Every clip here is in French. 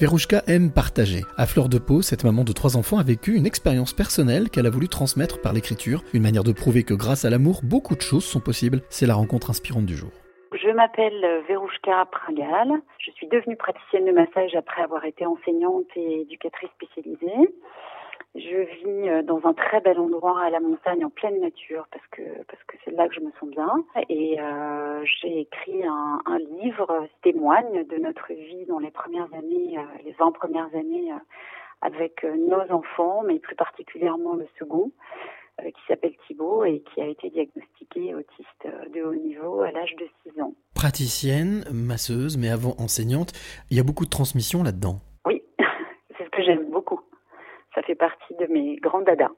Verouchka aime partager. À fleur de peau, cette maman de trois enfants a vécu une expérience personnelle qu'elle a voulu transmettre par l'écriture, une manière de prouver que grâce à l'amour, beaucoup de choses sont possibles. C'est la rencontre inspirante du jour. Je m'appelle Verouchka Pringal. Je suis devenue praticienne de massage après avoir été enseignante et éducatrice spécialisée. Je vis euh, dans un très bel endroit à la montagne, en pleine nature, parce que parce que c'est là que je me sens bien. Et euh, j'ai écrit un, un, livre qui témoigne de notre vie dans les premières années, euh, les 20 premières années, euh, avec nos enfants, mais plus particulièrement le second, qui s'appelle Thibaut et qui a été diagnostiqué autiste de haut niveau à l'âge de 6 ans. Praticienne, masseuse, mais avant enseignante, il y a beaucoup de transmission là-dedans. Oui, c'est ce que j'aime beaucoup ça fait partie de mes grands dadas.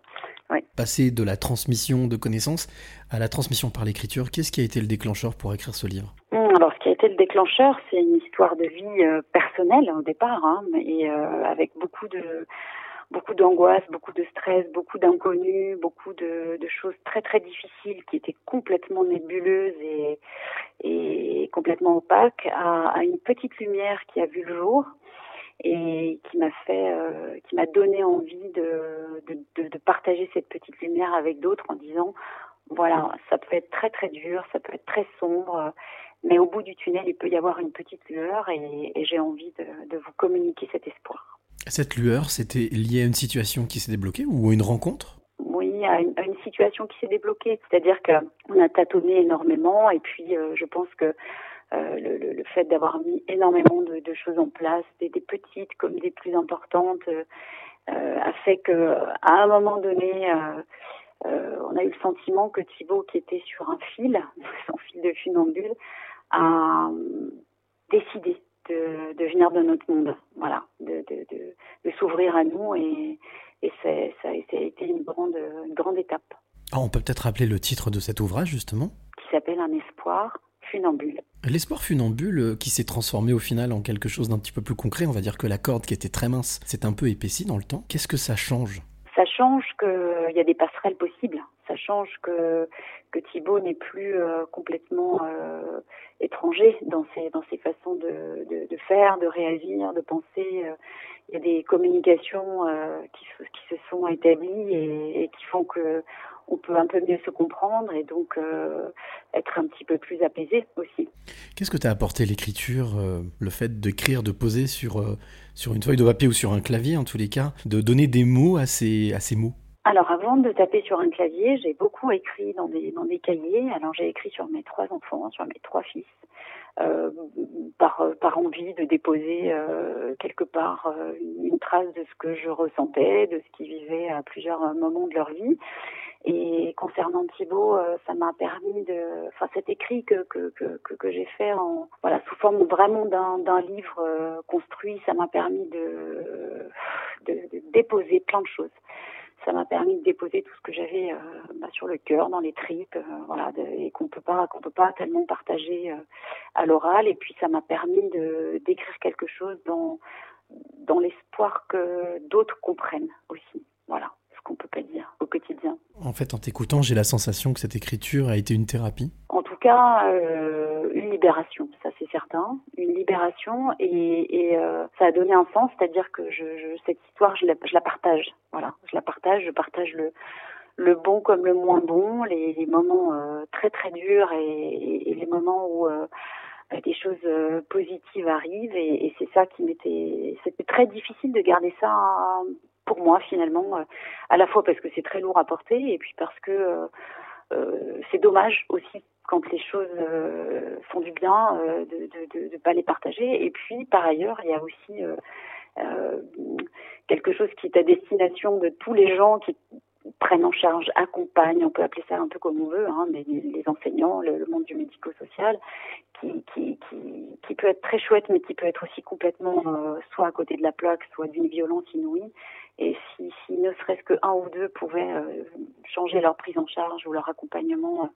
Ouais. Passer de la transmission de connaissances à la transmission par l'écriture, qu'est-ce qui a été le déclencheur pour écrire ce livre? Mmh, Alors, ce qui a été le déclencheur, c'est une histoire de vie euh, personnelle au départ, hein, et euh, avec beaucoup de beaucoup d'angoisse, beaucoup de stress, beaucoup d'inconnus, beaucoup de, de, choses très très difficiles qui étaient complètement nébuleuses et, et complètement opaques, à, à une petite lumière qui a vu le jour et qui m'a fait, euh, qui m'a donné envie de, de, de, de, partager cette petite lumière avec d'autres en disant, voilà, ça peut être très très dur, ça peut être très sombre, mais au bout du tunnel, il peut y avoir une petite lueur et, et j'ai envie de, vous communiquer cet espoir. Cette lueur, c'était lié à une situation qui s'est débloquée ou à une rencontre? Oui, à une, à une, situation qui s'est débloquée. C'est-à-dire qu'on a tâtonné énormément et puis euh, je pense que euh, le, le, le, fait d'avoir mis énormément de, de, choses en place, des, des, petites comme des plus importantes, euh, a fait que à un moment donné, euh, on a eu le sentiment que Thibaut, qui était sur un fil, son fil de funambule, a décidé de, de, venir de notre monde, voilà, de, de, de s'ouvrir à nous et, et ça, ça, a été une grande, une grande étape. Ah, on peut peut-être rappeler le titre de cet ouvrage justement? Qui s'appelle Un espoir funambule. L'espoir funambule euh, qui s'est transformé au final en quelque chose d'un petit peu plus concret, on va dire que la corde qui était très mince s'est un peu épaissie dans le temps. Qu'est-ce que ça change? Ça change qu'il y a des passerelles possibles. Ça change que, que Thibaut n'est plus euh, complètement euh, étranger dans ses, dans ses façons de, de, de, faire, de réagir, de penser. Il y a des communications qui, qui, se sont établies et, et qui font que on peut un peu mieux se comprendre et donc euh, être un petit peu plus apaisé aussi. Qu'est-ce que t'a apporté l'écriture, euh, le fait d'écrire, de poser sur, euh, sur une feuille de papier ou sur un clavier en tous les cas, de donner des mots à ces, à ces mots? Alors avant de taper sur un clavier, j'ai beaucoup écrit dans des, dans des cahiers. Alors j'ai écrit sur mes trois enfants, sur mes trois fils, euh, par, par envie de déposer euh, quelque part euh, une trace de ce que je ressentais, de ce qu'ils vivaient à plusieurs moments de leur vie. Et concernant Thibaut, euh, ça m'a permis de, enfin cet écrit que que que, que j'ai fait en voilà sous forme vraiment d'un d'un livre euh, construit, ça m'a permis de, de, de déposer plein de choses ça m'a permis de déposer tout ce que j'avais euh, bah, sur le cœur, dans les tripes, euh, voilà, de, et qu'on peut pas qu'on peut pas tellement partager euh, à l'oral. Et puis ça m'a permis de d'écrire quelque chose dans dans l'espoir que d'autres comprennent aussi. Voilà, ce qu'on peut pas dire au quotidien. En fait, en t'écoutant, j'ai la sensation que cette écriture a été une thérapie. En tout cas, une libération, ça c'est certain, libération et, euh, ça a donné un sens, c'est-à-dire que je, cette histoire, je la, je la partage. Voilà, je la partage, je partage le le bon comme le moins bon, les, moments euh, très très durs et, les moments où euh, des choses positives arrivent et, c'est ça qui m'était c'était très difficile de garder ça pour moi finalement à la fois parce que c'est très lourd à porter et puis parce que c'est dommage aussi quand les choses euh, font du bien euh, de ne pas les partager. Et puis, par ailleurs, il y a aussi euh, quelque chose qui est à destination de tous les gens qui prennent en charge, accompagnent, on peut appeler ça un peu comme on veut, hein, mais les enseignants, le, monde du médico-social, qui, qui, qui, peut être très chouette, mais qui peut être aussi complètement euh, soit à côté de la plaque, soit d'une violence inouïe. Et si, si ne serait-ce qu'un ou deux pouvaient euh, changer leur prise en charge ou leur accompagnement euh,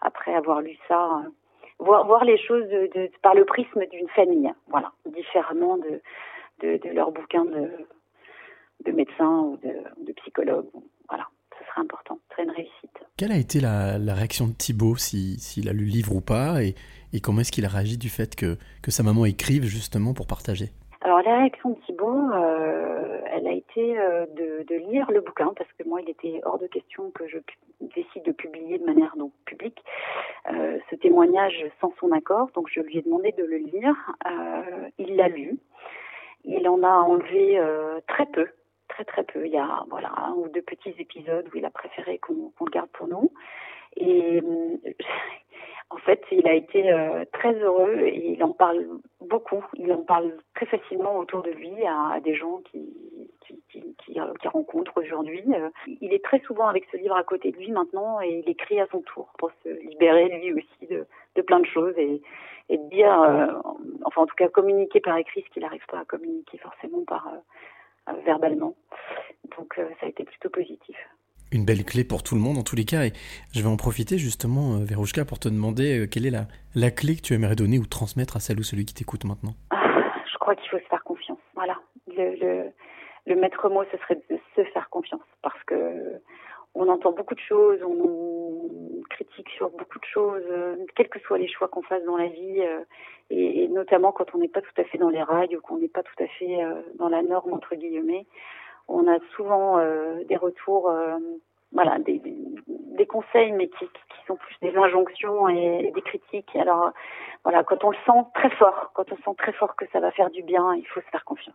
après avoir lu ça, voir, voir les choses de, par le prisme d'une famille, voilà, différemment de, de, de leur bouquin de, de médecin ou de, de psychologue ce serait important, ce serait une réussite. Quelle a été la, réaction de Thibaut, s'il si, a lu le livre ou pas, et, comment est-ce qu'il a réagi du fait que, que sa maman écrive justement pour partager? Alors la réaction de Thibault, euh, elle a été euh, de, lire le bouquin parce que moi il était hors de question que je décide de publier de manière donc publique euh, ce témoignage sans son accord. Donc je lui ai demandé de le lire. Il l'a lu. Il en a enlevé très peu, très très peu. Il y a voilà un ou deux petits épisodes où il a préféré qu'on le garde pour nous. Et en fait, il a été euh, très heureux et il en parle beaucoup. Il en parle très facilement autour de lui à, des gens qui, qui, qui, qui, rencontre aujourd'hui. Euh, il est très souvent avec ce livre à côté de lui maintenant et il écrit à son tour pour se libérer lui aussi de, de plein de choses et, et dire, euh, enfin en tout cas communiquer par écrit ce qu'il n'arrive pas à communiquer forcément par verbalement. Donc ça a été plutôt positif une belle clé pour tout le monde en tous les cas. Et je vais en profiter justement, euh, Verouchka, pour te demander euh, quelle est la, la clé que tu aimerais donner ou transmettre à celle ou celui qui t'écoute maintenant? Ah, je crois qu'il faut se faire confiance. Voilà. Le, le, le maître mot, ce serait de se faire confiance parce que on entend beaucoup de choses, on nous critique sur beaucoup de choses, euh, quels que soient les choix qu'on fasse dans la vie, et, et, notamment quand on n'est pas tout à fait dans les rails ou qu'on n'est pas tout à fait dans la norme entre guillemets on a souvent euh, des retours, euh, voilà, des, conseils, mais qui, qui, sont plus des injonctions et, des critiques. Alors, voilà, quand on le sent très fort, quand on sent très fort que ça va faire du bien, il faut se faire confiance.